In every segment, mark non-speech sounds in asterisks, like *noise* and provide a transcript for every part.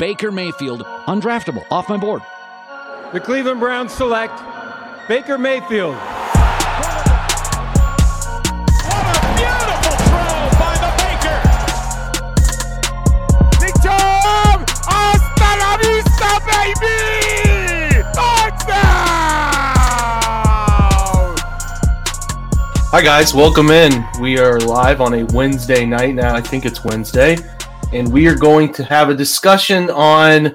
Baker Mayfield, undraftable, off my board. The Cleveland Browns select Baker Mayfield. What a beautiful throw by the Baker. Big Job! Hi, guys. Welcome in. We are live on a Wednesday night now. I think it's Wednesday. And we are going to have a discussion on,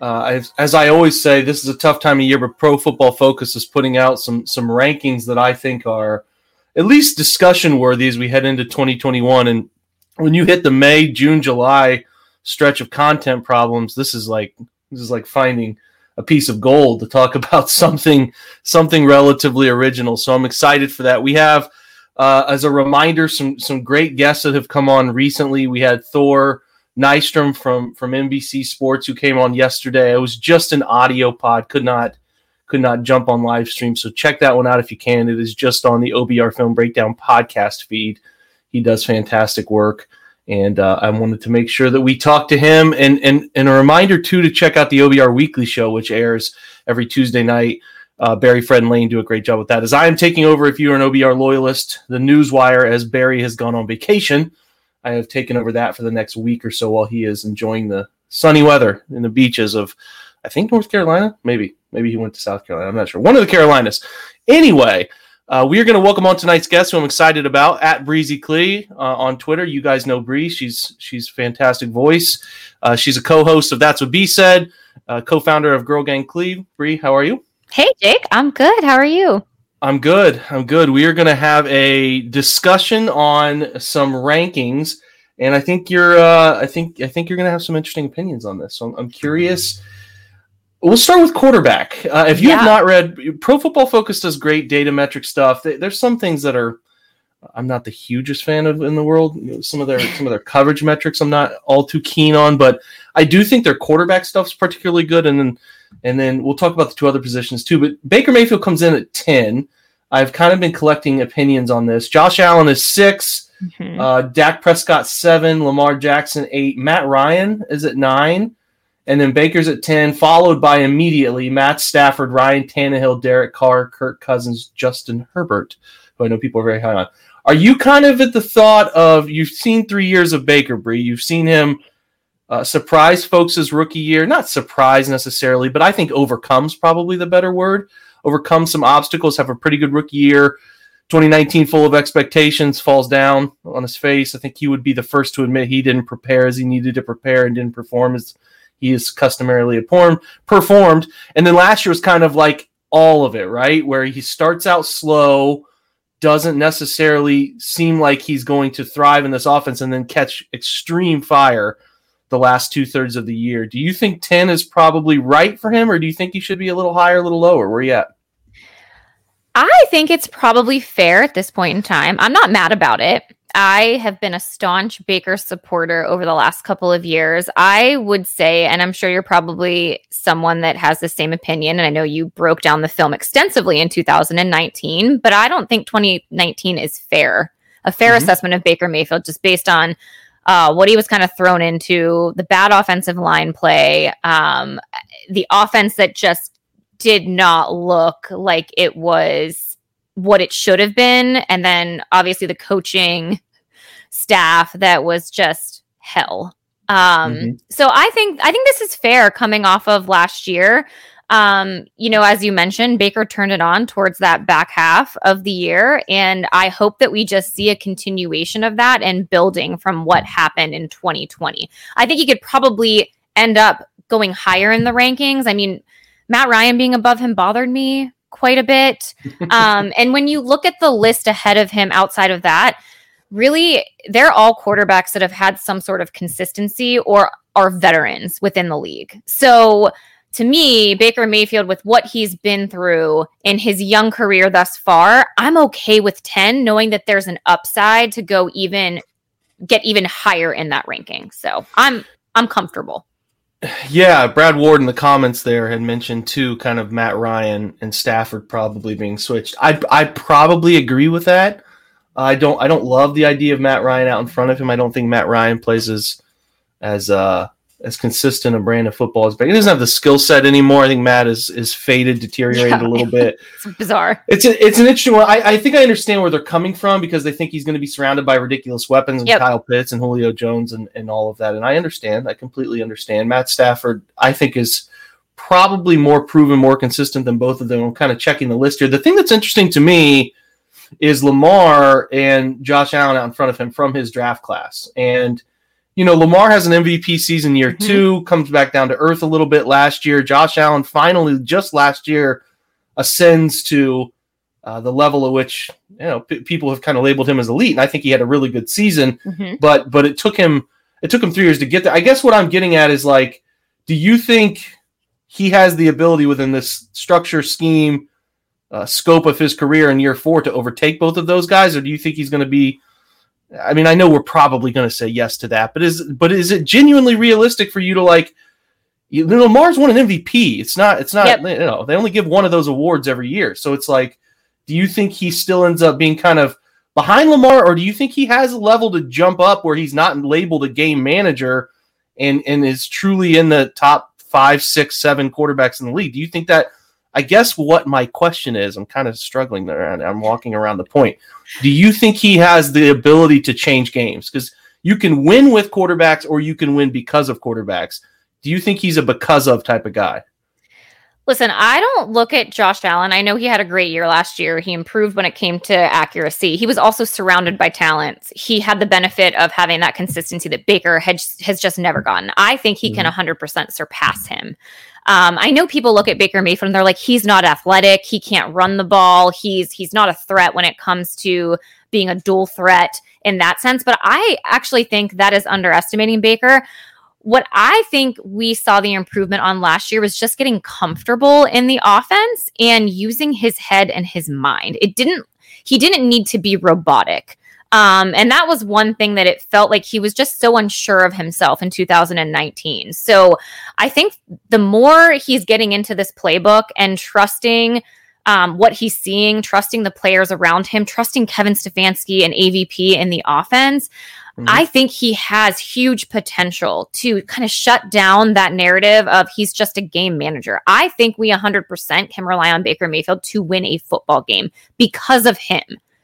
uh, as, as, I always say, this is a tough time of year, but Pro Football Focus is putting out some, some rankings that I think are at least discussion worthy as we head into 2021. And when you hit the May, June, July stretch of content problems, this is like this is like finding a piece of gold to talk *laughs* about something something relatively original. So I'm excited for that. We have, uh, as a reminder, some some great guests that have come on recently. We had Thor Nystrom from from NBC Sports who came on yesterday. It was just an audio pod, could not could not jump on live stream. So check that one out if you can. It is just on the OBR Film Breakdown podcast feed. He does fantastic work and uh, I wanted to make sure that we talk to him. And, and and a reminder too to check out the OBR Weekly Show, which airs every Tuesday night. Uh, Barry, Fred, and Lane do a great job with that. As I am taking over, if you're an OBR loyalist, the Newswire, as Barry has gone on vacation, I have taken over that for the next week or so while he is enjoying the sunny weather in the beaches of, I think North Carolina, maybe, maybe he went to South Carolina. I'm not sure. One of the Carolinas. Anyway, uh, we are going to welcome on tonight's guest, who I'm excited about, at Breezy Klee uh, on Twitter. You guys know Bree; she's she's fantastic voice. Uh, she's a co-host of That's What B Said, uh, co-founder of Girl Gang Clee. Bree, how are you? Hey, Jake. I'm good. How are you? I'm good. I'm good. We are going to have a discussion on some rankings, and I think you're. Uh, I think I think you're going to have some interesting opinions on this. So I'm, I'm curious. We'll start with quarterback. Uh, if you yeah. have not read, Pro Football Focus does great data metric stuff. There's some things that are I'm not the hugest fan of in the world. Some of their some of their coverage metrics I'm not all too keen on, but I do think their quarterback stuff's particularly good. And then and then we'll talk about the two other positions too. But Baker Mayfield comes in at ten. I've kind of been collecting opinions on this. Josh Allen is 6 mm-hmm. uh, Dak Prescott seven, Lamar Jackson eight, Matt Ryan is at nine and then Baker's at 10, followed by immediately Matt Stafford, Ryan Tannehill, Derek Carr, Kirk Cousins, Justin Herbert, who I know people are very high on. Are you kind of at the thought of you've seen three years of Baker Bree? You've seen him uh, surprise folks his rookie year, not surprise necessarily, but I think overcomes probably the better word. Overcome some obstacles, have a pretty good rookie year. 2019 full of expectations falls down on his face. I think he would be the first to admit he didn't prepare as he needed to prepare and didn't perform as he is customarily performed. And then last year was kind of like all of it, right? Where he starts out slow, doesn't necessarily seem like he's going to thrive in this offense, and then catch extreme fire the last two thirds of the year. Do you think 10 is probably right for him, or do you think he should be a little higher, a little lower? Where are you at? I think it's probably fair at this point in time. I'm not mad about it. I have been a staunch Baker supporter over the last couple of years. I would say, and I'm sure you're probably someone that has the same opinion, and I know you broke down the film extensively in 2019, but I don't think 2019 is fair, a fair mm-hmm. assessment of Baker Mayfield just based on uh, what he was kind of thrown into, the bad offensive line play, um, the offense that just did not look like it was what it should have been. And then obviously the coaching staff that was just hell. Um, mm-hmm. so I think I think this is fair coming off of last year. Um, you know, as you mentioned, Baker turned it on towards that back half of the year. And I hope that we just see a continuation of that and building from what happened in 2020. I think he could probably end up going higher in the rankings. I mean, Matt Ryan being above him bothered me quite a bit. *laughs* Um, and when you look at the list ahead of him outside of that, really, they're all quarterbacks that have had some sort of consistency or are veterans within the league. So to me, Baker Mayfield, with what he's been through in his young career thus far, I'm okay with 10, knowing that there's an upside to go even get even higher in that ranking. So I'm I'm comfortable. Yeah, Brad Ward in the comments there had mentioned too, kind of Matt Ryan and Stafford probably being switched. I I probably agree with that. I don't I don't love the idea of Matt Ryan out in front of him. I don't think Matt Ryan plays as as uh as consistent a brand of football as Baker. He doesn't have the skill set anymore. I think Matt is is faded, deteriorated Yeah. a little bit. *laughs* It's bizarre. It's a, it's an interesting one. I, I think I understand where they're coming from because they think he's going to be surrounded by ridiculous weapons and Yep. Kyle Pitts and Julio Jones and, and all of that. And I understand. I completely understand. Matt Stafford, I think, is probably more proven, more consistent than both of them. I'm kind of checking the list here. The thing that's interesting to me is Lamar and Josh Allen out in front of him from his draft class. And you know, Lamar has an MVP season year Mhm. two, comes back down to earth a little bit last year. Josh Allen finally, just last year, ascends to uh, the level at which you know p- people have kind of labeled him as elite, and I think he had a really good season. Mhm. But but it took him it took him three years to get there. I guess what I'm getting at is like, do you think he has the ability within this structure scheme uh, scope of his career in year four to overtake both of those guys, or do you think he's going to be? I mean, I know we're probably going to say yes to that, but is but is it genuinely realistic for you to like? You know, Lamar's won an MVP. It's not. It's not. Yep. You know, they only give one of those awards every year, so it's like, do you think he still ends up being kind of behind Lamar, or do you think he has a level to jump up where he's not labeled a game manager and and is truly in the top five, six, seven quarterbacks in the league? Do you think that? I guess what my question is, I'm kind of struggling there, and I'm walking around the point. Do you think he has the ability to change games? Because you can win with quarterbacks, or you can win because of quarterbacks. Do you think he's a because of type of guy? Listen, I don't look at Josh Allen. I know he had a great year last year. He improved when it came to accuracy. He was also surrounded by talent. He had the benefit of having that consistency that Baker has, has just never gotten. I think he can 100% surpass him. Um, I know people look at Baker Mayfield and they're like, he's not athletic. He can't run the ball. He's he's not a threat when it comes to being a dual threat in that sense. But I actually think that is underestimating Baker what I think we saw the improvement on last year was just getting comfortable in the offense and using his head and his mind. It didn't, he didn't need to be robotic. Um, and that was one thing that it felt like he was just so unsure of himself in 2019. So I think the more he's getting into this playbook and trusting um, what he's seeing, trusting the players around him, trusting Kevin Stefanski and AVP in the offense, Mhm. I think he has huge potential to kind of shut down that narrative of he's just a game manager. I think we 100% can rely on Baker Mayfield to win a football game because of him,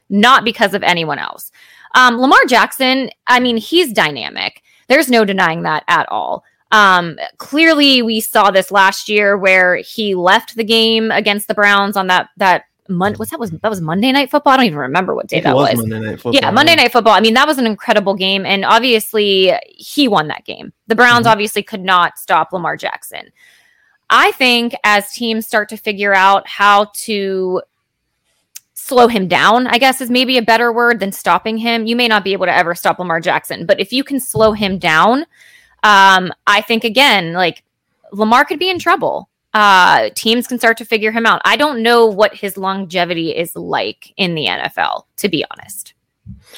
not because of anyone else. Um, Lamar Jackson, I mean, he's dynamic. There's no denying that at all. Um, clearly, we saw this last year where he left the game against the Browns on that that Mon- what's that was that was Monday Night Football. I don't even remember what day that was. Monday Night Football. Yeah, Monday Night Football. I mean, that was an incredible game. And obviously, he won that game. The Browns Mhm. obviously could not stop Lamar Jackson. I think as teams start to figure out how to slow him down, I guess is maybe a better word than stopping him. You may not be able to ever stop Lamar Jackson, but if you can slow him down, um, I think again, like Lamar could be in trouble. Uh, teams can start to figure him out. I don't know what his longevity is like in the NFL, to be honest.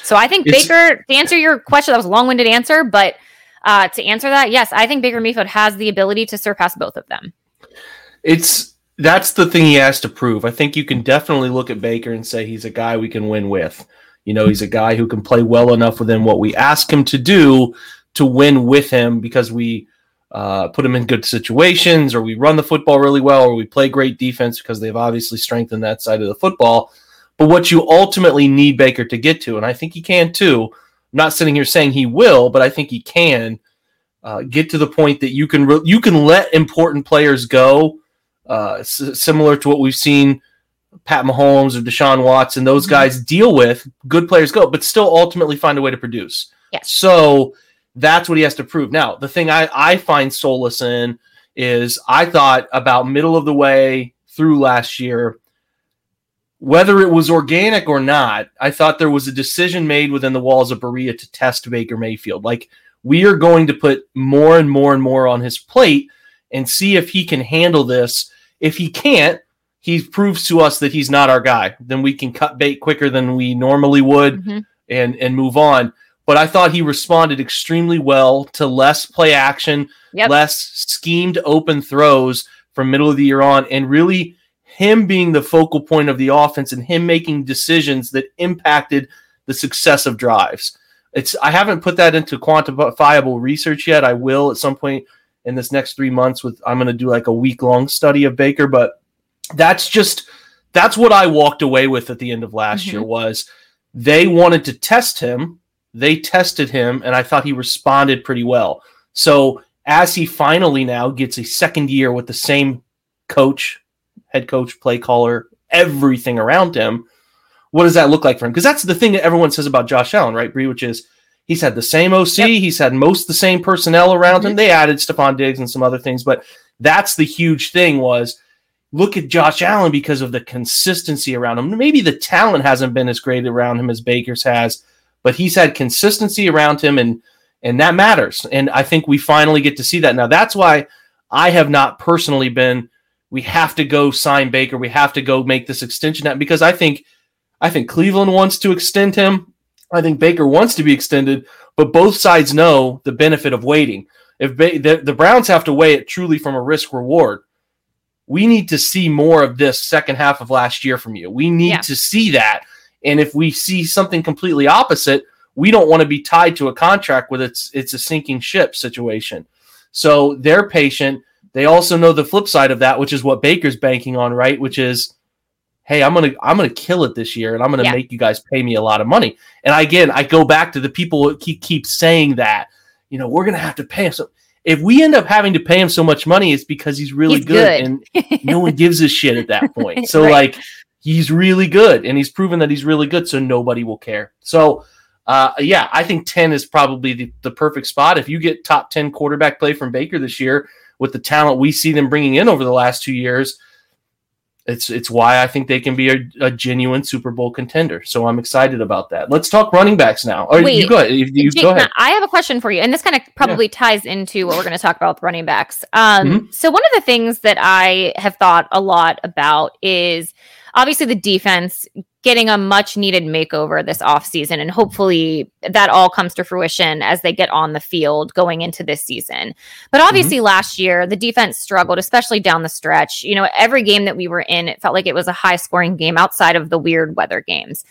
So I think It's- Baker, to answer your question, that was a long winded answer, but uh, to answer that, yes, I think Baker Mayfield has the ability to surpass both of them. It's that's the thing he has to prove. I think you can definitely look at Baker and say he's a guy we can win with. You know, he's a guy who can play well enough within what we ask him to do to win with him because we uh, put him in good situations or we run the football really well or we play great defense because they've obviously strengthened that side of the football. But what you ultimately need Baker to get to, and I think he can too. I'm not sitting here saying he will, but I think he can uh, get to the point that you can re- you can let important players go uh, s- similar to what we've seen Pat Mahomes or Deshaun Watson, those Mhm. guys deal with. Good players go, but still ultimately find a way to produce. Yes. So that's what he has to prove. Now, the thing I, I find solace in is I thought about middle of the way through last year, whether it was organic or not, I thought there was a decision made within the walls of Berea to test Baker Mayfield. Like, we are going to put more and more and more on his plate and see if he can handle this. If he can't, he proves to us that he's not our guy. Then we can cut bait quicker than we normally would Mhm. and and move on. But I thought he responded extremely well to less play action, Yep. less schemed open throws from middle of the year on, and really him being the focal point of the offense and him making decisions that impacted the success of drives. It's I haven't put that into quantifiable research yet. I will at some point in this next three months. With I'm going to do like a week long study of Baker, but that's just that's what I walked away with at the end of last mm-hmm. year was they wanted to test him. They tested him, and I thought he responded pretty well. So as he finally now gets a second year with the same coach, head coach, play caller, everything around him, what does that look like for him? Because that's the thing that everyone says about Josh Allen, right, Bree? Which is he's had the same OC, yep. he's had most the same personnel around mm-hmm. him. They added Stefon Diggs and some other things, but that's the huge thing was look at Josh Allen because of the consistency around him. Maybe the talent hasn't been as great around him as Baker's has, but he's had consistency around him and and that matters. And I think we finally get to see that. Now that's why I have not personally been we have to go sign Baker. We have to go make this extension because I think I think Cleveland wants to extend him. I think Baker wants to be extended, but both sides know the benefit of waiting. If ba- the, the Browns have to weigh it truly from a risk reward, we need to see more of this second half of last year from you. We need yeah. to see that. And if we see something completely opposite, we don't want to be tied to a contract with it's it's a sinking ship situation. So they're patient. They also know the flip side of that, which is what Baker's banking on, right? Which is, hey, I'm gonna I'm gonna kill it this year, and I'm gonna yeah. make you guys pay me a lot of money. And again, I go back to the people who keep keep saying that, you know, we're gonna have to pay him. So if we end up having to pay him so much money, it's because he's really he's good, good. and *laughs* no one gives a shit at that point. *laughs* So right. like he's really good, and he's proven that he's really good, so nobody will care. So uh, yeah, I think 10 is probably the, the perfect spot. If you get top 10 quarterback play from Baker this year with the talent we see them bringing in over the last two years, it's it's why I think they can be a, a genuine Super Bowl contender. So I'm excited about that. Let's talk running backs now. Or Wait, you go ahead. You, you Jake, go ahead. I have a question for you, and this kind of probably yeah. ties into what we're going to talk about with running backs. Um, mm-hmm. So one of the things that I have thought a lot about is obviously the defense getting a much needed makeover this offseason. And hopefully that all comes to fruition as they get on the field going into this season. But mm-hmm. obviously, mm-hmm. last year, the defense struggled, especially down the stretch. You know, every game that we were in, it felt like it was a high scoring game outside of the weird weather games.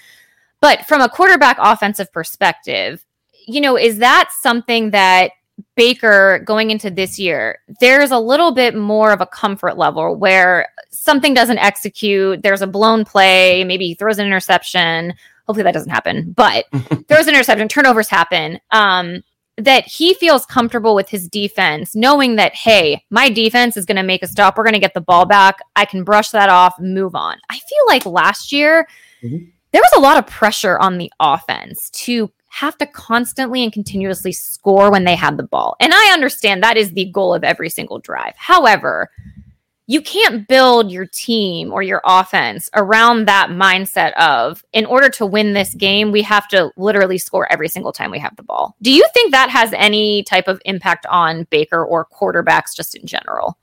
But from a quarterback offensive perspective, you know, is that something that Baker going into this year, there's a little bit more of a comfort level where something doesn't execute, there's a blown play, maybe he throws an interception. Hopefully that doesn't happen, but *laughs* throws an interception, turnovers happen. Um, that he feels comfortable with his defense, knowing that, hey, my defense is going to make a stop. We're going to get the ball back. I can brush that off, move on. I feel like last year, mm-hmm. there was a lot of pressure on the offense to have to constantly and continuously score when they had the ball. And I understand that is the goal of every single drive. However, you can't build your team or your offense around that mindset of in order to win this game we have to literally score every single time we have the ball do you think that has any type of impact on baker or quarterbacks just in general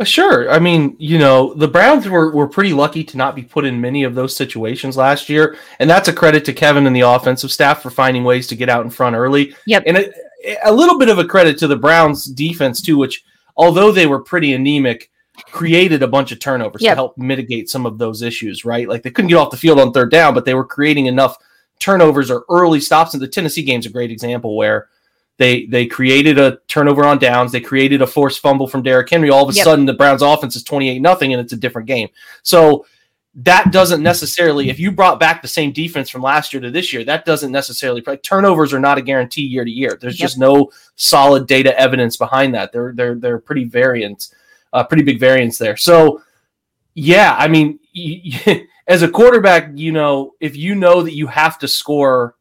Uh, sure. I mean, you know, the Browns were, were pretty lucky to not be put in many of those situations last year. And that's a credit to Kevin and the offensive staff for finding ways to get out in front early. Yep. And a, a little bit of a credit to the Browns defense, too, which, although they were pretty anemic, created a bunch of turnovers yep. to help mitigate some of those issues, right? Like they couldn't get off the field on third down, but they were creating enough turnovers or early stops. And the Tennessee game's a great example where they they created a turnover on downs. They created a forced fumble from Derrick Henry. All of a yep. sudden, the Browns' offense is twenty eight nothing, and it's a different game. So that doesn't necessarily. If you brought back the same defense from last year to this year, that doesn't necessarily. Like, turnovers are not a guarantee year to year. There's yep. just no solid data evidence behind that. They're they're they're pretty variants, uh, pretty big variance there. So yeah, I mean, *laughs* as a quarterback, you know, if you know that you have to score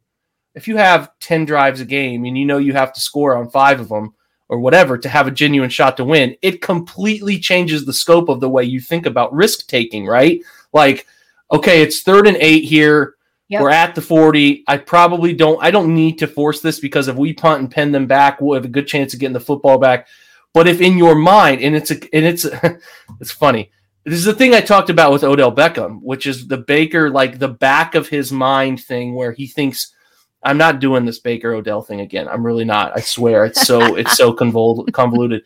if you have 10 drives a game and you know you have to score on five of them or whatever to have a genuine shot to win, it completely changes the scope of the way you think about risk taking, right? Like, okay, it's third and eight here. Yep. We're at the 40. I probably don't I don't need to force this because if we punt and pin them back, we'll have a good chance of getting the football back. But if in your mind, and it's a and it's *laughs* it's funny. This is the thing I talked about with Odell Beckham, which is the Baker, like the back of his mind thing where he thinks I'm not doing this Baker Odell thing again. I'm really not. I swear. It's so it's so *laughs* convoluted.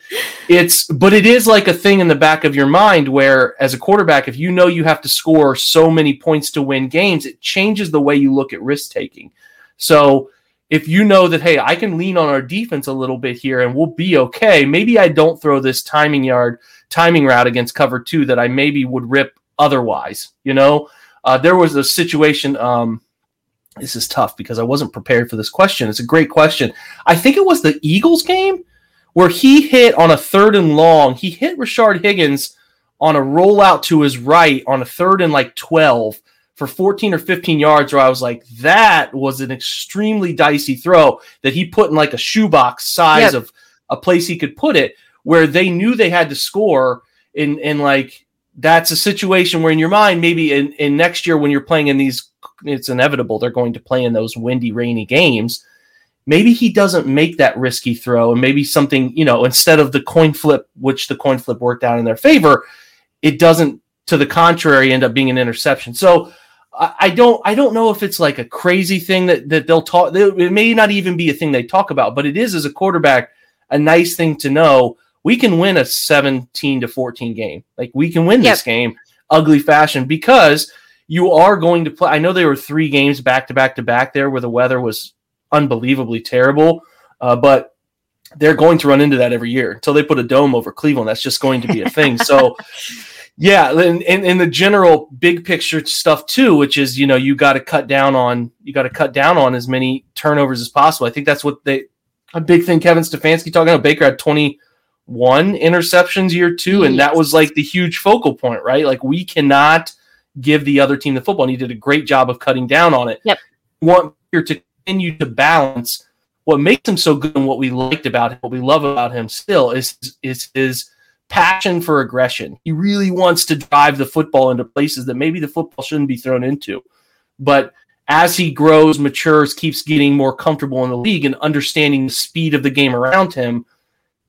It's but it is like a thing in the back of your mind where as a quarterback if you know you have to score so many points to win games, it changes the way you look at risk taking. So if you know that hey, I can lean on our defense a little bit here and we'll be okay. Maybe I don't throw this timing yard timing route against cover two that I maybe would rip otherwise. You know, uh, there was a situation. Um, this is tough because I wasn't prepared for this question. It's a great question. I think it was the Eagles game where he hit on a third and long. He hit Rashard Higgins on a rollout to his right on a third and like 12 for 14 or 15 yards where I was like, that was an extremely dicey throw that he put in like a shoebox size yep. of a place he could put it where they knew they had to score in in like that's a situation where in your mind maybe in, in next year when you're playing in these it's inevitable they're going to play in those windy rainy games. Maybe he doesn't make that risky throw and maybe something you know instead of the coin flip which the coin flip worked out in their favor it doesn't to the contrary end up being an interception. So I don't I don't know if it's like a crazy thing that that they'll talk it may not even be a thing they talk about but it is as a quarterback a nice thing to know we can win a 17 to 14 game like we can win yep. this game ugly fashion because you are going to play I know there were 3 games back to back to back there where the weather was unbelievably terrible uh, but they're going to run into that every year until they put a dome over Cleveland that's just going to be a thing so *laughs* Yeah, and in the general big picture stuff too, which is you know you got to cut down on you got to cut down on as many turnovers as possible. I think that's what they a big thing. Kevin Stefanski talking about Baker had twenty one interceptions year two, and that was like the huge focal point, right? Like we cannot give the other team the football, and he did a great job of cutting down on it. Yep. We want here to continue to balance what makes him so good and what we liked about him, what we love about him still is is his passion for aggression. He really wants to drive the football into places that maybe the football shouldn't be thrown into. But as he grows, matures, keeps getting more comfortable in the league and understanding the speed of the game around him,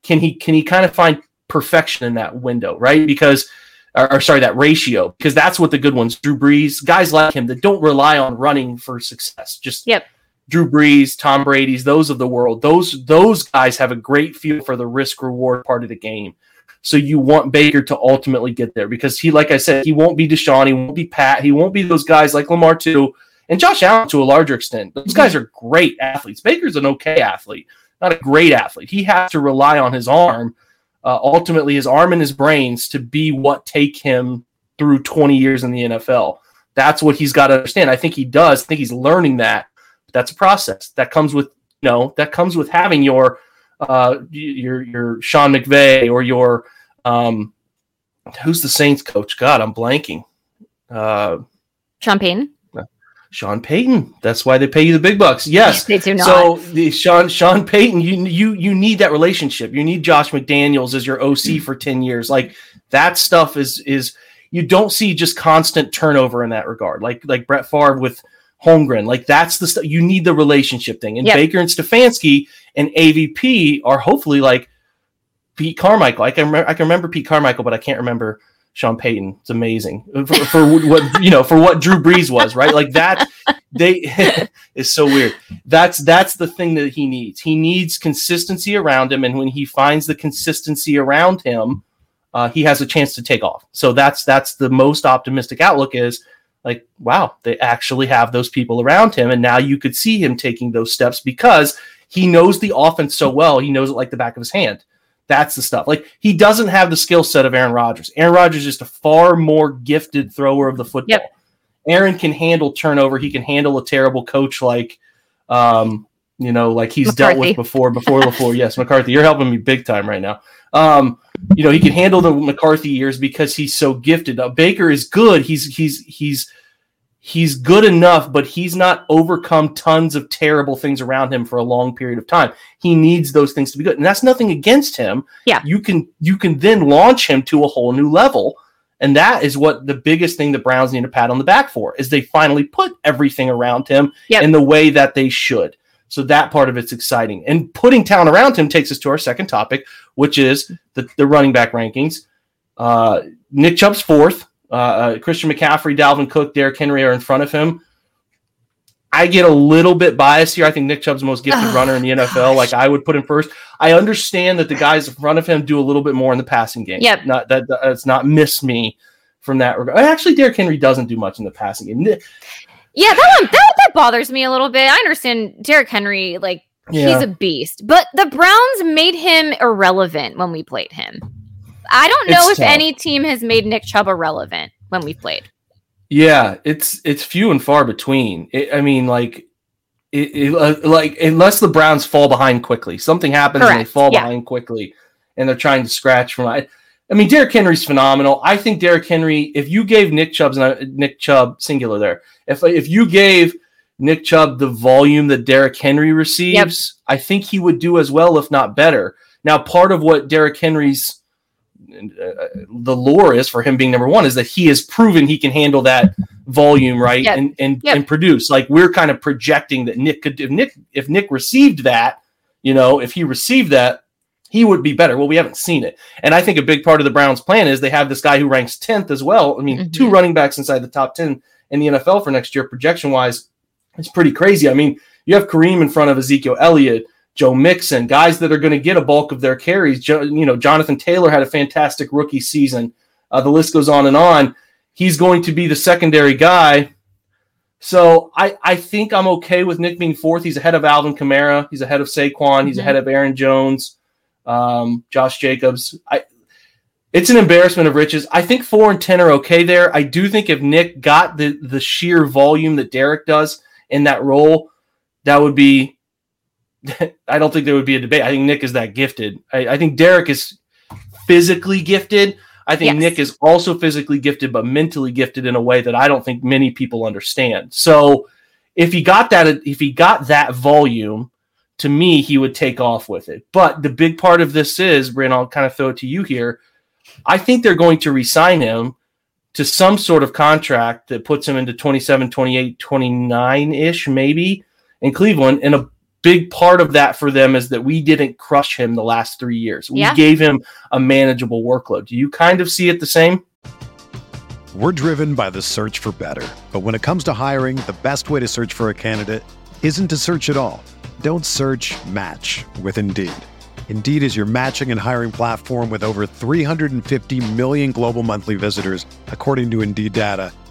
can he can he kind of find perfection in that window, right? Because or, or, sorry, that ratio, because that's what the good ones, Drew Brees, guys like him that don't rely on running for success. Just yep. Drew Brees, Tom Brady's, those of the world, those those guys have a great feel for the risk reward part of the game. So you want Baker to ultimately get there because he, like I said, he won't be Deshaun, he won't be Pat, he won't be those guys like Lamar too, and Josh Allen to a larger extent. Those guys are great athletes. Baker's an okay athlete, not a great athlete. He has to rely on his arm, uh, ultimately his arm and his brains to be what take him through 20 years in the NFL. That's what he's got to understand. I think he does. I think he's learning that. That's a process that comes with you know that comes with having your uh, your your Sean McVay or your um, who's the Saints coach? God, I'm blanking. Uh, Payton. Sean Payton. That's why they pay you the big bucks. Yes, they do not. So the Sean Sean Payton, you you you need that relationship. You need Josh McDaniels as your OC mm. for ten years. Like that stuff is is you don't see just constant turnover in that regard. Like like Brett Favre with Holmgren. Like that's the stuff you need the relationship thing. And yep. Baker and Stefanski and AVP are hopefully like Pete Carmichael. I can remember, I can remember Pete Carmichael, but I can't remember Sean Payton. It's amazing for, for *laughs* what you know for what Drew Brees was, right? Like that. They *laughs* is so weird. That's that's the thing that he needs. He needs consistency around him, and when he finds the consistency around him, uh, he has a chance to take off. So that's that's the most optimistic outlook. Is like, wow, they actually have those people around him, and now you could see him taking those steps because he knows the offense so well. He knows it like the back of his hand. That's the stuff. Like he doesn't have the skill set of Aaron Rodgers. Aaron Rodgers is just a far more gifted thrower of the football. Yep. Aaron can handle turnover. He can handle a terrible coach like, um, you know, like he's McCarthy. dealt with before. Before LaFleur, yes, McCarthy, you're helping me big time right now. Um, you know, he can handle the McCarthy years because he's so gifted. Uh, Baker is good. He's he's he's he's good enough, but he's not overcome tons of terrible things around him for a long period of time. He needs those things to be good. And that's nothing against him. Yeah. You can you can then launch him to a whole new level. And that is what the biggest thing the Browns need a pat on the back for is they finally put everything around him yep. in the way that they should. So that part of it's exciting. And putting talent around him takes us to our second topic, which is the, the running back rankings. Uh, Nick Chubb's fourth, uh, uh, Christian McCaffrey, Dalvin Cook, Derrick Henry are in front of him. I get a little bit biased here. I think Nick Chubb's the most gifted oh, runner in the NFL. Gosh. Like I would put him first. I understand that the guys in front of him do a little bit more in the passing game. Yep. Not that that's not missed me from that regard. Actually, Derrick Henry doesn't do much in the passing game. Yeah, that one that, that bothers me a little bit. I understand Derrick Henry, like Yeah. he's a beast, but the Browns made him irrelevant when we played him. I don't know if tough. any team has made Nick Chubb irrelevant when we played. Yeah, it's it's few and far between. It, I mean, like, it, it, uh, like unless the Browns fall behind quickly, something happens and they fall yeah. behind quickly, and they're trying to scratch from. I, I mean, Derrick Henry's phenomenal. I think Derrick Henry. If you gave Nick Chubb's Nick Chubb singular there, if if you gave Nick Chubb the volume that Derrick Henry receives, I think he would do as well, if not better. Now, part of what Derrick Henry's uh, the lore is for him being number one is that he has proven he can handle that volume right Yep. and and, Yep. and produce. Like we're kind of projecting that nick could if nick if nick received that you know if he received that he would be better. Well we haven't seen it. And i think a big part of the browns plan is they have this guy who ranks 10th as well. I mean Mhm. two running backs inside the top 10 in the nfl for next year projection wise it's pretty crazy. I mean you have kareem in front of ezekiel elliott Joe Mixon, guys that are going to get a bulk of their carries. Jo- you know, Jonathan Taylor had a fantastic rookie season. Uh, the list goes on and on. He's going to be the secondary guy. So I, I think I'm okay with Nick being fourth. He's ahead of Alvin Kamara. He's ahead of Saquon. He's Mhm. ahead of Aaron Jones, um, Josh Jacobs. I, it's an embarrassment of riches. I think four and ten are okay there. I do think if Nick got the the sheer volume that Derrick does in that role, that would be. *laughs* I don't think there would be a debate. I think Nick is that gifted. I, I think Derrick is physically gifted. I think Yes. Nick is also physically gifted, but mentally gifted in a way that I don't think many people understand. So if he got that, if he got that volume, to me, he would take off with it. But the big part of this is, Bree, I'll kind of throw it to you here. I think they're going to resign him to some sort of contract that puts him into 27, 28, 29 ish, maybe in Cleveland. And a big part of that for them is that we didn't crush him the last three years. We Yeah. gave him a manageable workload. Do you kind of see it the same? We're driven by the search for better. But when it comes to hiring, the best way to search for a candidate isn't to search at all. Don't search match with Indeed. Indeed is your matching and hiring platform with over 350 million global monthly visitors, according to Indeed data,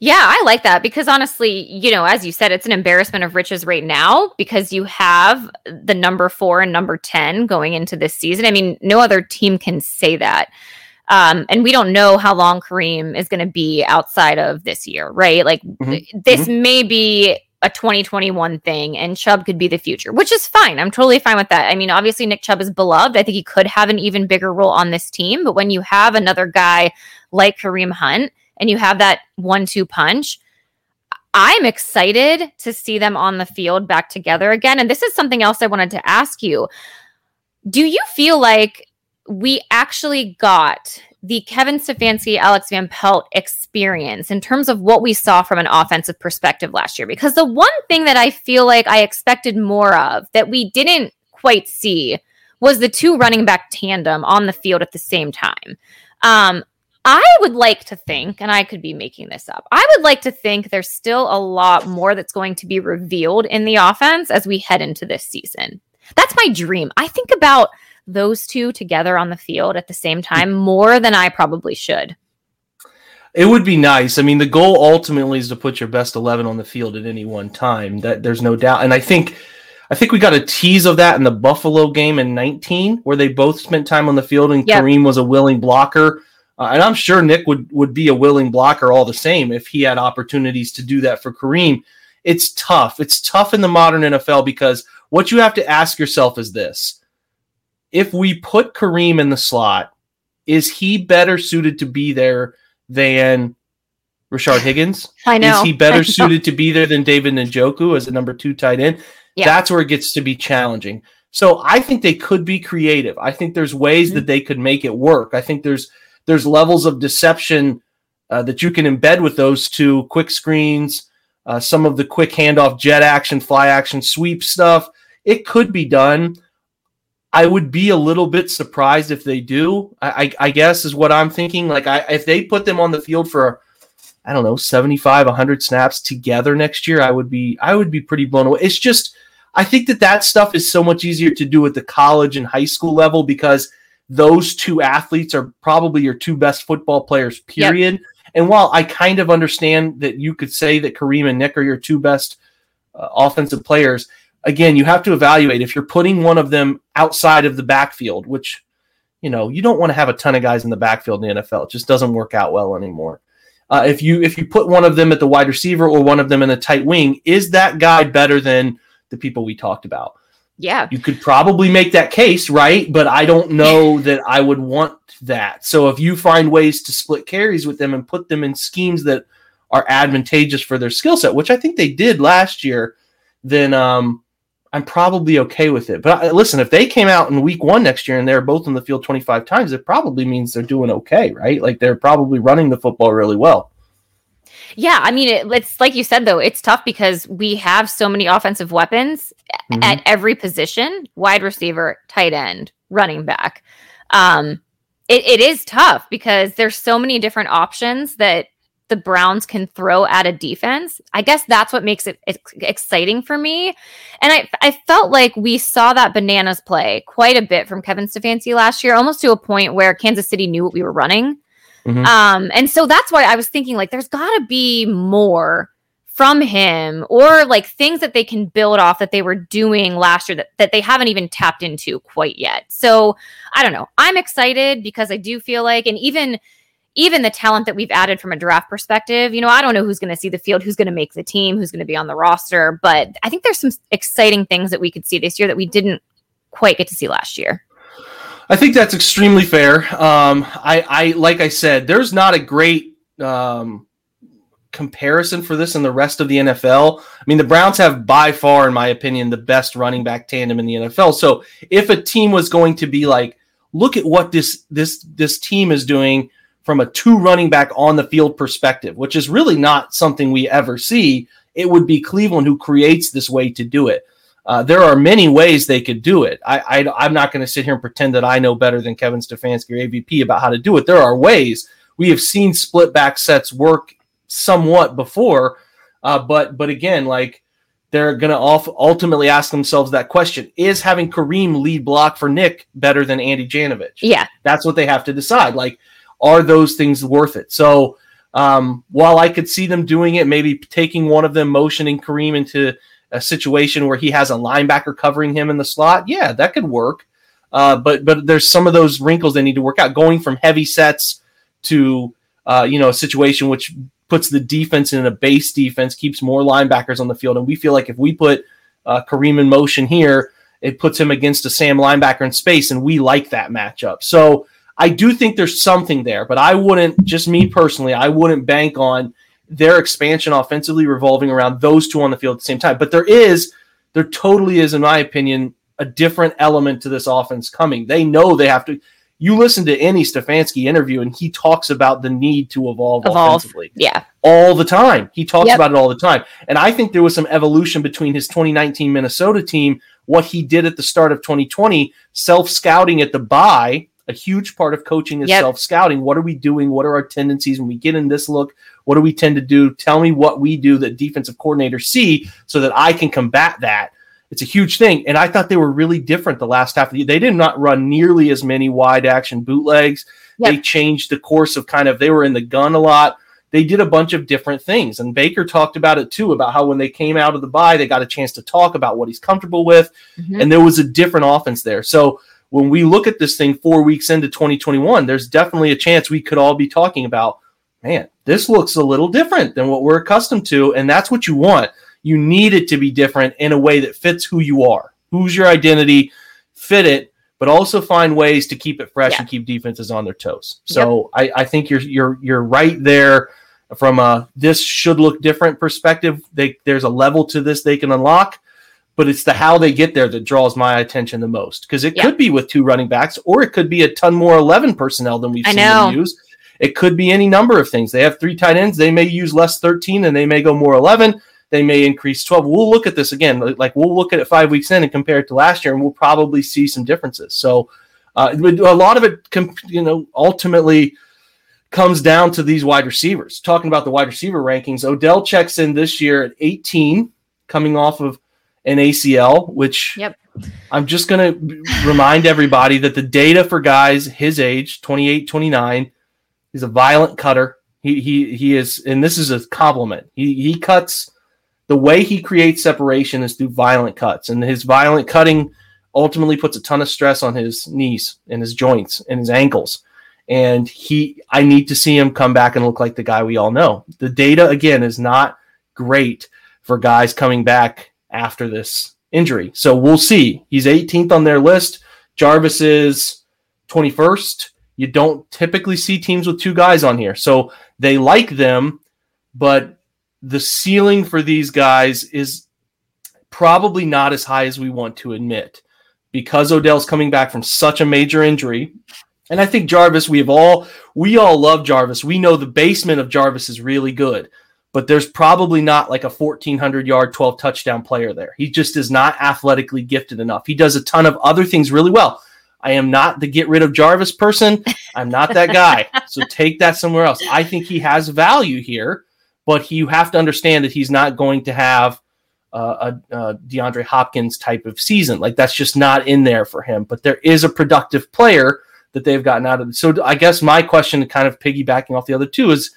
Yeah, I like that because honestly, you know, as you said, it's an embarrassment of riches right now because you have the number four and number 10 going into this season. I mean, no other team can say that. Um, and we don't know how long Kareem is going to be outside of this year, right? Like, Mhm. this may be a 2021 thing and Chubb could be the future, which is fine. I'm totally fine with that. I mean, obviously, Nick Chubb is beloved. I think he could have an even bigger role on this team. But when you have another guy like Kareem Hunt, and you have that one two punch, I'm excited to see them on the field back together again. And this is something else I wanted to ask you. Do you feel like we actually got the Kevin Stefanski, Alex Van Pelt experience in terms of what we saw from an offensive perspective last year? Because the one thing that I feel like I expected more of that we didn't quite see was the two running back tandem on the field at the same time. Um, I would like to think, and I could be making this up, I would like to think there's still a lot more that's going to be revealed in the offense as we head into this season. That's my dream. I think about those two together on the field at the same time more than I probably should. It would be nice. I mean, the goal ultimately is to put your best eleven on the field at any one time. That there's no doubt. And I think, I think we got a tease of that in the Buffalo game in 19, where they both spent time on the field, and Yep. Kareem was a willing blocker. Uh, and I'm sure Nick would would be a willing blocker all the same if he had opportunities to do that for Kareem. It's tough. It's tough in the modern NFL because what you have to ask yourself is this: if we put Kareem in the slot, is he better suited to be there than Rashard Higgins? I know. Is he better *laughs* suited to be there than David Njoku as a number two tight end? Yeah. That's where it gets to be challenging. So I think they could be creative. I think there's ways Mhm. that they could make it work. I think there's there's levels of deception uh, that you can embed with those two quick screens, uh, some of the quick handoff, jet action, fly action, sweep stuff. It could be done. I would be a little bit surprised if they do. I, I, I guess is what I'm thinking. Like, I, if they put them on the field for, I don't know, 75, 100 snaps together next year, I would be, I would be pretty blown away. It's just, I think that that stuff is so much easier to do at the college and high school level because those two athletes are probably your two best football players, Yep. period. And while I kind of understand that you could say that Kareem and Nick are your two best uh, offensive players, again, you have to evaluate if you're putting one of them outside of the backfield, which you know you don't want to have a ton of guys in the backfield in the NFL. It just doesn't work out well anymore. Uh, if you if you put one of them at the wide receiver or one of them in a tight wing, is that guy better than the people we talked about? Yeah. You could probably make that case, right? But I don't know that I would want that. So if you find ways to split carries with them and put them in schemes that are advantageous for their skill set, which I think they did last year, then um, I'm probably okay with it. But uh, listen, if they came out in week one next year and they're both in the field 25 times, it probably means they're doing okay, right? Like they're probably running the football really well. Yeah, I mean, it, it's like you said though, it's tough because we have so many offensive weapons Mhm. at every position: wide receiver, tight end, running back. Um, it, it is tough because there's so many different options that the Browns can throw at a defense. I guess that's what makes it ex- exciting for me. And I, I felt like we saw that bananas play quite a bit from Kevin Stefanski last year, almost to a point where Kansas City knew what we were running. Mhm. Um, and so that's why I was thinking like there's gotta be more from him or like things that they can build off that they were doing last year that, that they haven't even tapped into quite yet. So I don't know. I'm excited because I do feel like and even even the talent that we've added from a draft perspective, you know, I don't know who's going to see the field, who's going to make the team, who's going to be on the roster, but I think there's some exciting things that we could see this year that we didn't quite get to see last year. I think that's extremely fair. Um, I, I like I said, there's not a great um, comparison for this in the rest of the NFL. I mean, the Browns have by far, in my opinion, the best running back tandem in the NFL. So if a team was going to be like, look at what this this this team is doing from a two running back on the field perspective, which is really not something we ever see, it would be Cleveland who creates this way to do it. Uh, there are many ways they could do it. I, I I'm not going to sit here and pretend that I know better than Kevin Stefanski or AVP about how to do it. There are ways. We have seen split back sets work somewhat before, uh, but but again, like they're going to ultimately ask themselves that question: Is having Kareem lead block for Nick better than Andy Janovich? Yeah. That's what they have to decide. Like, are those things worth it? So um, while I could see them doing it, maybe taking one of them, motioning Kareem into a situation where he has a linebacker covering him in the slot, yeah, that could work. Uh, but but there's some of those wrinkles they need to work out. Going from heavy sets to uh, you know a situation which puts the defense in a base defense, keeps more linebackers on the field, and we feel like if we put uh, Kareem in motion here, it puts him against a Sam linebacker in space, and we like that matchup. So I do think there's something there, but I wouldn't just me personally, I wouldn't bank on their expansion offensively revolving around those two on the field at the same time. But there is, there totally is, in my opinion, a different element to this offense coming. They know they have to. You listen to any Stefanski interview, and he talks about the need to evolve, Evolve. offensively Yeah. all the time. He talks Yep. about it all the time. And I think there was some evolution between his 2019 Minnesota team, what he did at the start of 2020, self scouting at the bye. A huge part of coaching is Yep. self scouting. What are we doing? What are our tendencies when we get in this look? What do we tend to do? Tell me what we do that defensive coordinators see so that I can combat that. It's a huge thing. And I thought they were really different the last half of the year. They did not run nearly as many wide action bootlegs. Yep. They changed the course of kind of, they were in the gun a lot they did a bunch of different things. And Baker talked about it too, about how when they came out of the bye, they got a chance to talk about what he's comfortable with. Mhm. And there was a different offense there. So when we look at this thing four weeks into 2021, there's definitely a chance we could all be talking about, man, this looks a little different than what we're accustomed to. And that's what you want. You need it to be different in a way that fits who you are. Who's your identity? Fit it. but also find ways to keep it fresh Yeah. and keep defenses on their toes. So I, I think you're you're you're right there from a this should look different perspective. They there's a level to this they can unlock, but it's the how they get there that draws my attention the most because it Yeah. could be with two running backs or it could be a ton more 11 personnel than we've I seen know. them use. It could be any number of things. They have three tight ends. They may use less 13 and they may go more 11. They may increase 12. We'll look at this again. Like we'll look at it five weeks in and compare it to last year, and we'll probably see some differences. So uh, a lot of it, com- you know, ultimately comes down to these wide receivers. Talking about the wide receiver rankings, Odell checks in this year at 18, coming off of an ACL, which Yep. I'm just going to remind everybody that the data for guys his age, 28, 29, he's a violent cutter. He, he, he is, and this is a compliment. He, he cuts the way he creates separation is through violent cuts, and his violent cutting ultimately puts a ton of stress on his knees and his joints and his ankles. And he, I need to see him come back and look like the guy we all know. The data again is not great for guys coming back after this injury. So we'll see. He's 18th on their list. Jarvis is 21st. You don't typically see teams with two guys on here. So they like them, but the ceiling for these guys is probably not as high as we want to admit because Odell's coming back from such a major injury. And I think Jarvis, we have all we all love Jarvis. We know the basement of Jarvis is really good, but there's probably not like a 1400 yard, 12 touchdown player there. He just is not athletically gifted enough. He does a ton of other things really well. I am not the get rid of Jarvis person. I'm not that guy. *laughs* so take that somewhere else. I think he has value here, but he, you have to understand that he's not going to have uh, a, a DeAndre Hopkins type of season. Like that's just not in there for him. But there is a productive player that they've gotten out of it. So I guess my question, kind of piggybacking off the other two, is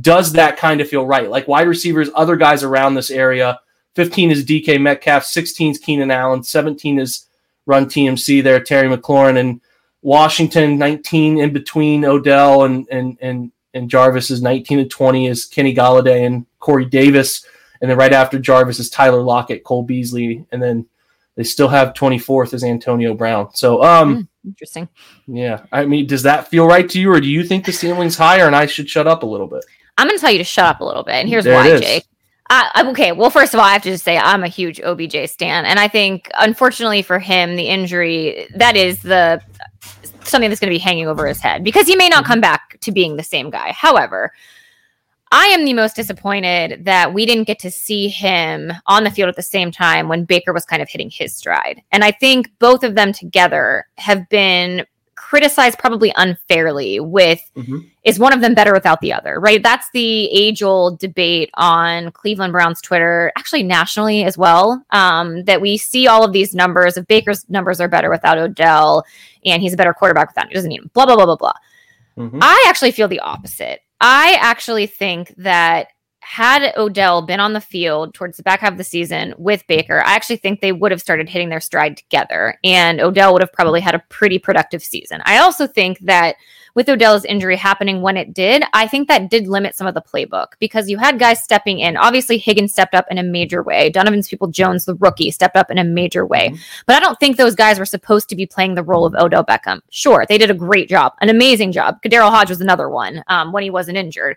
does that kind of feel right? Like wide receivers, other guys around this area. 15 is DK Metcalf, 16 is Keenan Allen, 17 is Run TMC there, Terry McLaurin, and Washington 19 in between Odell and and and and Jarvis is 19 and 20 is Kenny Golladay and Corey Davis, and then right after Jarvis is Tyler Lockett, Cole Beasley, and then they still have 24th as Antonio Brown. So um Interesting. yeah, I mean, does that feel right to you, or do you think the ceiling's higher and I should shut up a little bit? I'm going to tell you to shut up a little bit, and here's There why. Jake. I, okay. Well, first of all, I have to just say I'm a huge OBJ stan, and I think, unfortunately for him, the injury that is the something that's going to be hanging over his head because he may not mm-hmm. come back to being the same guy. However, I am the most disappointed that we didn't get to see him on the field at the same time when Baker was kind of hitting his stride. And I think both of them together have been criticized probably unfairly with Mhm. is one of them better without the other, right? That's the age old debate on Cleveland Browns Twitter, actually nationally as well. Um, that we see all of these numbers of Baker's numbers are better without Odell, and he's a better quarterback without him. He doesn't need him, blah, blah, blah, blah, blah. Mhm. I actually feel the opposite. I actually think that had Odell been on the field towards the back half of the season with Baker, I actually think they would have started hitting their stride together, and Odell would have probably had a pretty productive season. I also think that with Odell's injury happening when it did, I think that did limit some of the playbook because you had guys stepping in. Obviously, Higgins stepped up in a major way. Donovan Peoples-Jones, the rookie, stepped up in a major way. But I don't think those guys were supposed to be playing the role of Odell Beckham. Sure, they did a great job, an amazing job. Daryl Hodge was another one um, when he wasn't injured.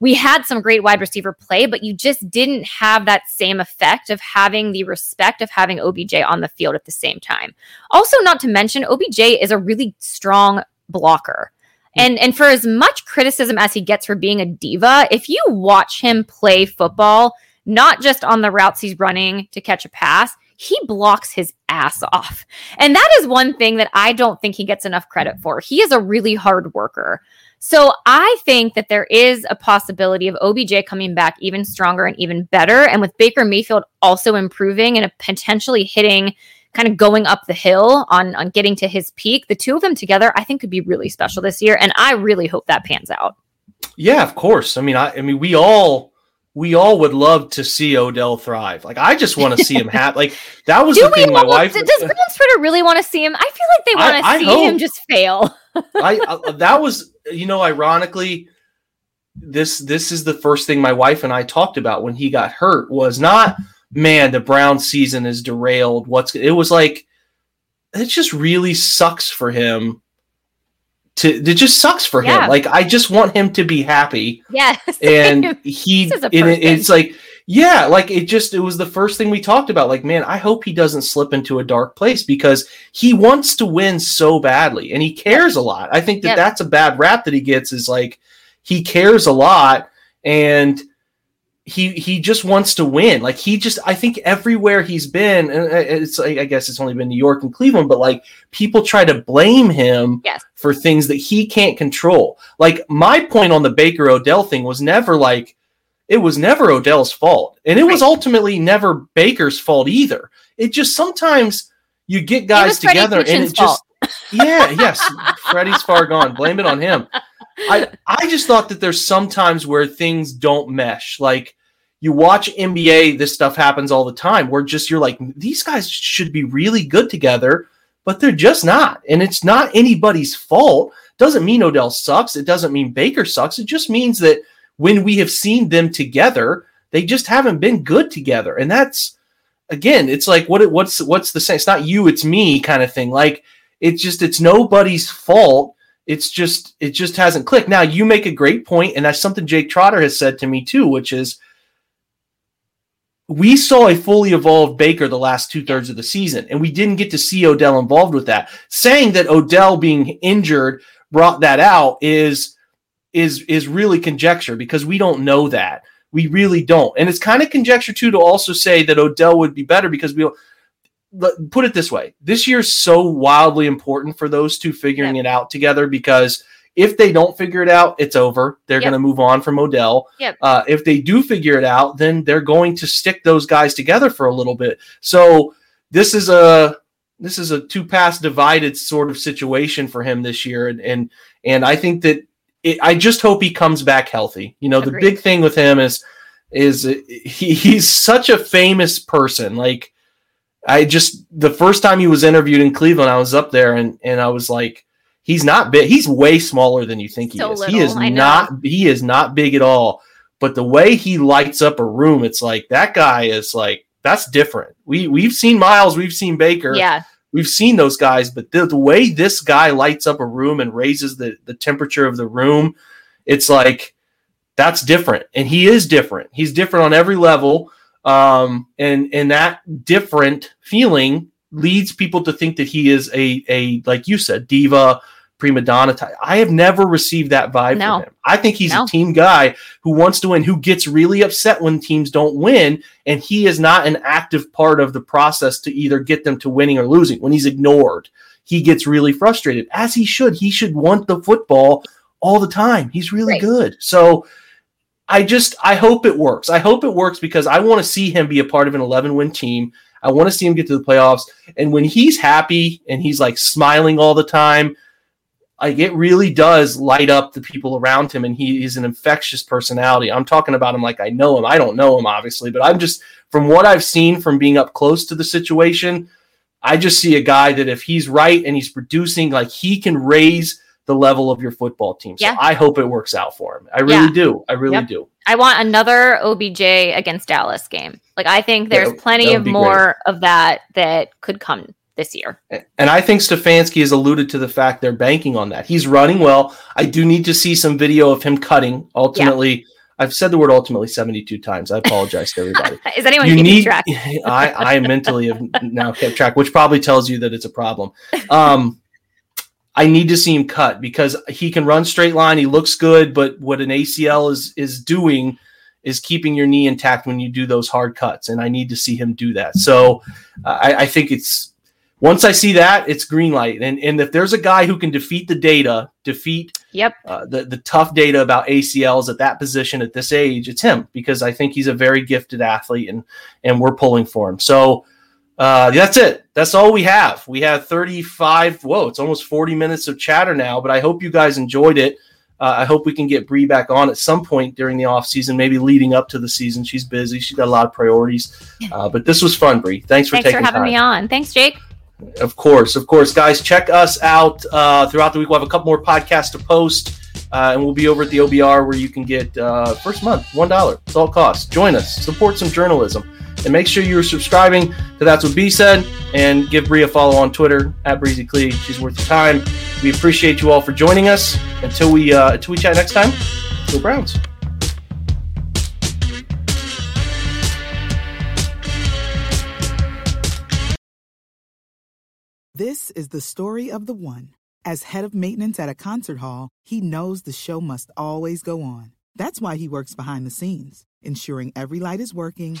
We had some great wide receiver play, but you just didn't have that same effect of having the respect of having OBJ on the field at the same time. Also, not to mention, OBJ is a really strong blocker. Hmm. And and for as much criticism as he gets for being a diva, if you watch him play football, not just on the routes he's running to catch a pass, he blocks his ass off. And that is one thing that I don't think he gets enough credit for. He is a really hard worker. So I think that there is a possibility of OBJ coming back even stronger and even better. And with Baker Mayfield also improving and potentially hitting kind of going up the hill on on getting to his peak, the two of them together, I think could be really special this year. And I really hope that pans out. Yeah, of course. I mean, I, I mean, we all we all would love to see Odell thrive. Like, I just want to see him *laughs* happy. Like that was Do the thing. My wife. does Brandon Twitter really want to see him? I feel like they want to see him just fail. *laughs* I, I that was you know ironically this this is the first thing my wife and I talked about when he got hurt was not man the Brown season is derailed what's it was like it just really sucks for him. To it just sucks for Yeah. him. Like I just want him to be happy, Yes. *laughs* and he This is a and it- it's like yeah, like it just it was the first thing we talked about. Like man, I hope he doesn't slip into a dark place because he wants to win so badly and he cares a lot. I think that Yep. that's a bad rap that he gets is like he cares a lot and he he just wants to win. Like he just I think everywhere he's been and uh, it's I guess it's only been New York and Cleveland but like people try to blame him Yes. for things that he can't control. Like my point on the Baker Odell thing was never like it was never Odell's fault. And it was ultimately never Baker's fault either. It just sometimes you get guys together and it just yeah, yes, Freddie's far gone. Blame it on him. *laughs* I I just thought that there's sometimes where things don't mesh. Like you watch NBA, this stuff happens all the time where just you're like, these guys should be really good together, but they're just not. And it's not anybody's fault. Doesn't mean Odell sucks. It doesn't mean Baker sucks. It just means that when we have seen them together, they just haven't been good together. And that's again, it's like what what's what's the same? It's not you, it's me kind of thing. Like it's just it's nobody's fault. It's just it just hasn't clicked. Now you make a great point, and that's something Jake Trotter has said to me too, which is we saw a fully evolved Baker the last two thirds of the season, and we didn't get to see Odell involved with that. Saying that Odell being injured brought that out is is is really conjecture because we don't know that. We really don't, and it's kind of conjecture too to also say that Odell would be better because we. let- Put it this way: this year's so wildly important for those two figuring it out together because if they don't figure it out, it's over. They're Yep. going to move on from Odell. Yep. Uh, if they do figure it out, then they're going to stick those guys together for a little bit. So this is a this is a two pass divided sort of situation for him this year, and and and I think that it, I just hope he comes back healthy. You know, the big thing with him is is he, he's such a famous person. Like I just the first time he was interviewed in Cleveland, I was up there and and I was like, he's not big. He's way smaller than you think he So is. he is little, I know. not. He is not big at all. But the way he lights up a room, it's like that guy is like that's different. We we've seen Myles, we've seen Baker, Yeah. we've seen those guys, but the, the way this guy lights up a room and raises the the temperature of the room, it's like that's different, and he is different. He's different on every level, um, and and that different feeling leads people to think that he is a a like you said diva prima donna type. I have never received that vibe No. from him. I think he's No. a team guy who wants to win, who gets really upset when teams don't win, and he is not an active part of the process to either get them to winning or losing. When he's ignored, he gets really frustrated, as he should. He should want the football all the time. He's really Right. good. So I just I hope it works. I hope it works because I want to see him be a part of an 11 win team. I want to see him get to the playoffs. And when he's happy and he's like smiling all the time, like it really does light up the people around him and he is an infectious personality. I'm talking about him like I know him. I don't know him obviously, but I'm just from what I've seen from being up close to the situation, I just see a guy that if he's right and he's producing, like he can raise the level of your football team. So Yeah. I hope it works out for him. I really Yeah. do. I really Yep. do. I want another OBJ against Dallas game. Like I think there's Yeah, plenty of more of that that could come this year. And I think Stefanski has alluded to the fact they're banking on that. He's running well. I do need to see some video of him cutting. Ultimately, I've said the word ultimately 72 times. I apologize to everybody. *laughs* Is anyone you keeping need track? *laughs* I, I mentally have now kept track, which probably tells you that it's a problem. Um, I need to see him cut because he can run straight line. He looks good, but what an ACL is is doing is keeping your knee intact when you do those hard cuts, and I need to see him do that. So uh, I, I think it's once I see that, it's green light. And and if there's a guy who can defeat the data, defeat Yep. uh, the the tough data about ACLs at that position at this age, it's him because I think he's a very gifted athlete and and we're pulling for him. So uh, that's it. That's all we have. We have 35. Whoa, it's almost 40 minutes of chatter now. But I hope you guys enjoyed it. Uh, I hope we can get Bree back on at some point during the off season, maybe leading up to the season. She's busy. She's got a lot of priorities. Uh, but this was fun, Bree. Thanks for taking. Thanks for having time. me on. Thanks, Jake. Of course, of course, guys. Check us out uh, throughout the week. We'll have a couple more podcasts to post, uh, and we'll be over at the OBR where you can get uh, first month one dollar. It's all costs. Join us, support some journalism, And make sure you're subscribing to That's What B Said and give Bree a follow on Twitter at Breezy Clee. She's worth your time. We appreciate you all for joining us. Until we uh, until we chat next time, go Browns. This is the story of the one. As head of maintenance at a concert hall, he knows the show must always go on. That's why he works behind the scenes, ensuring every light is working,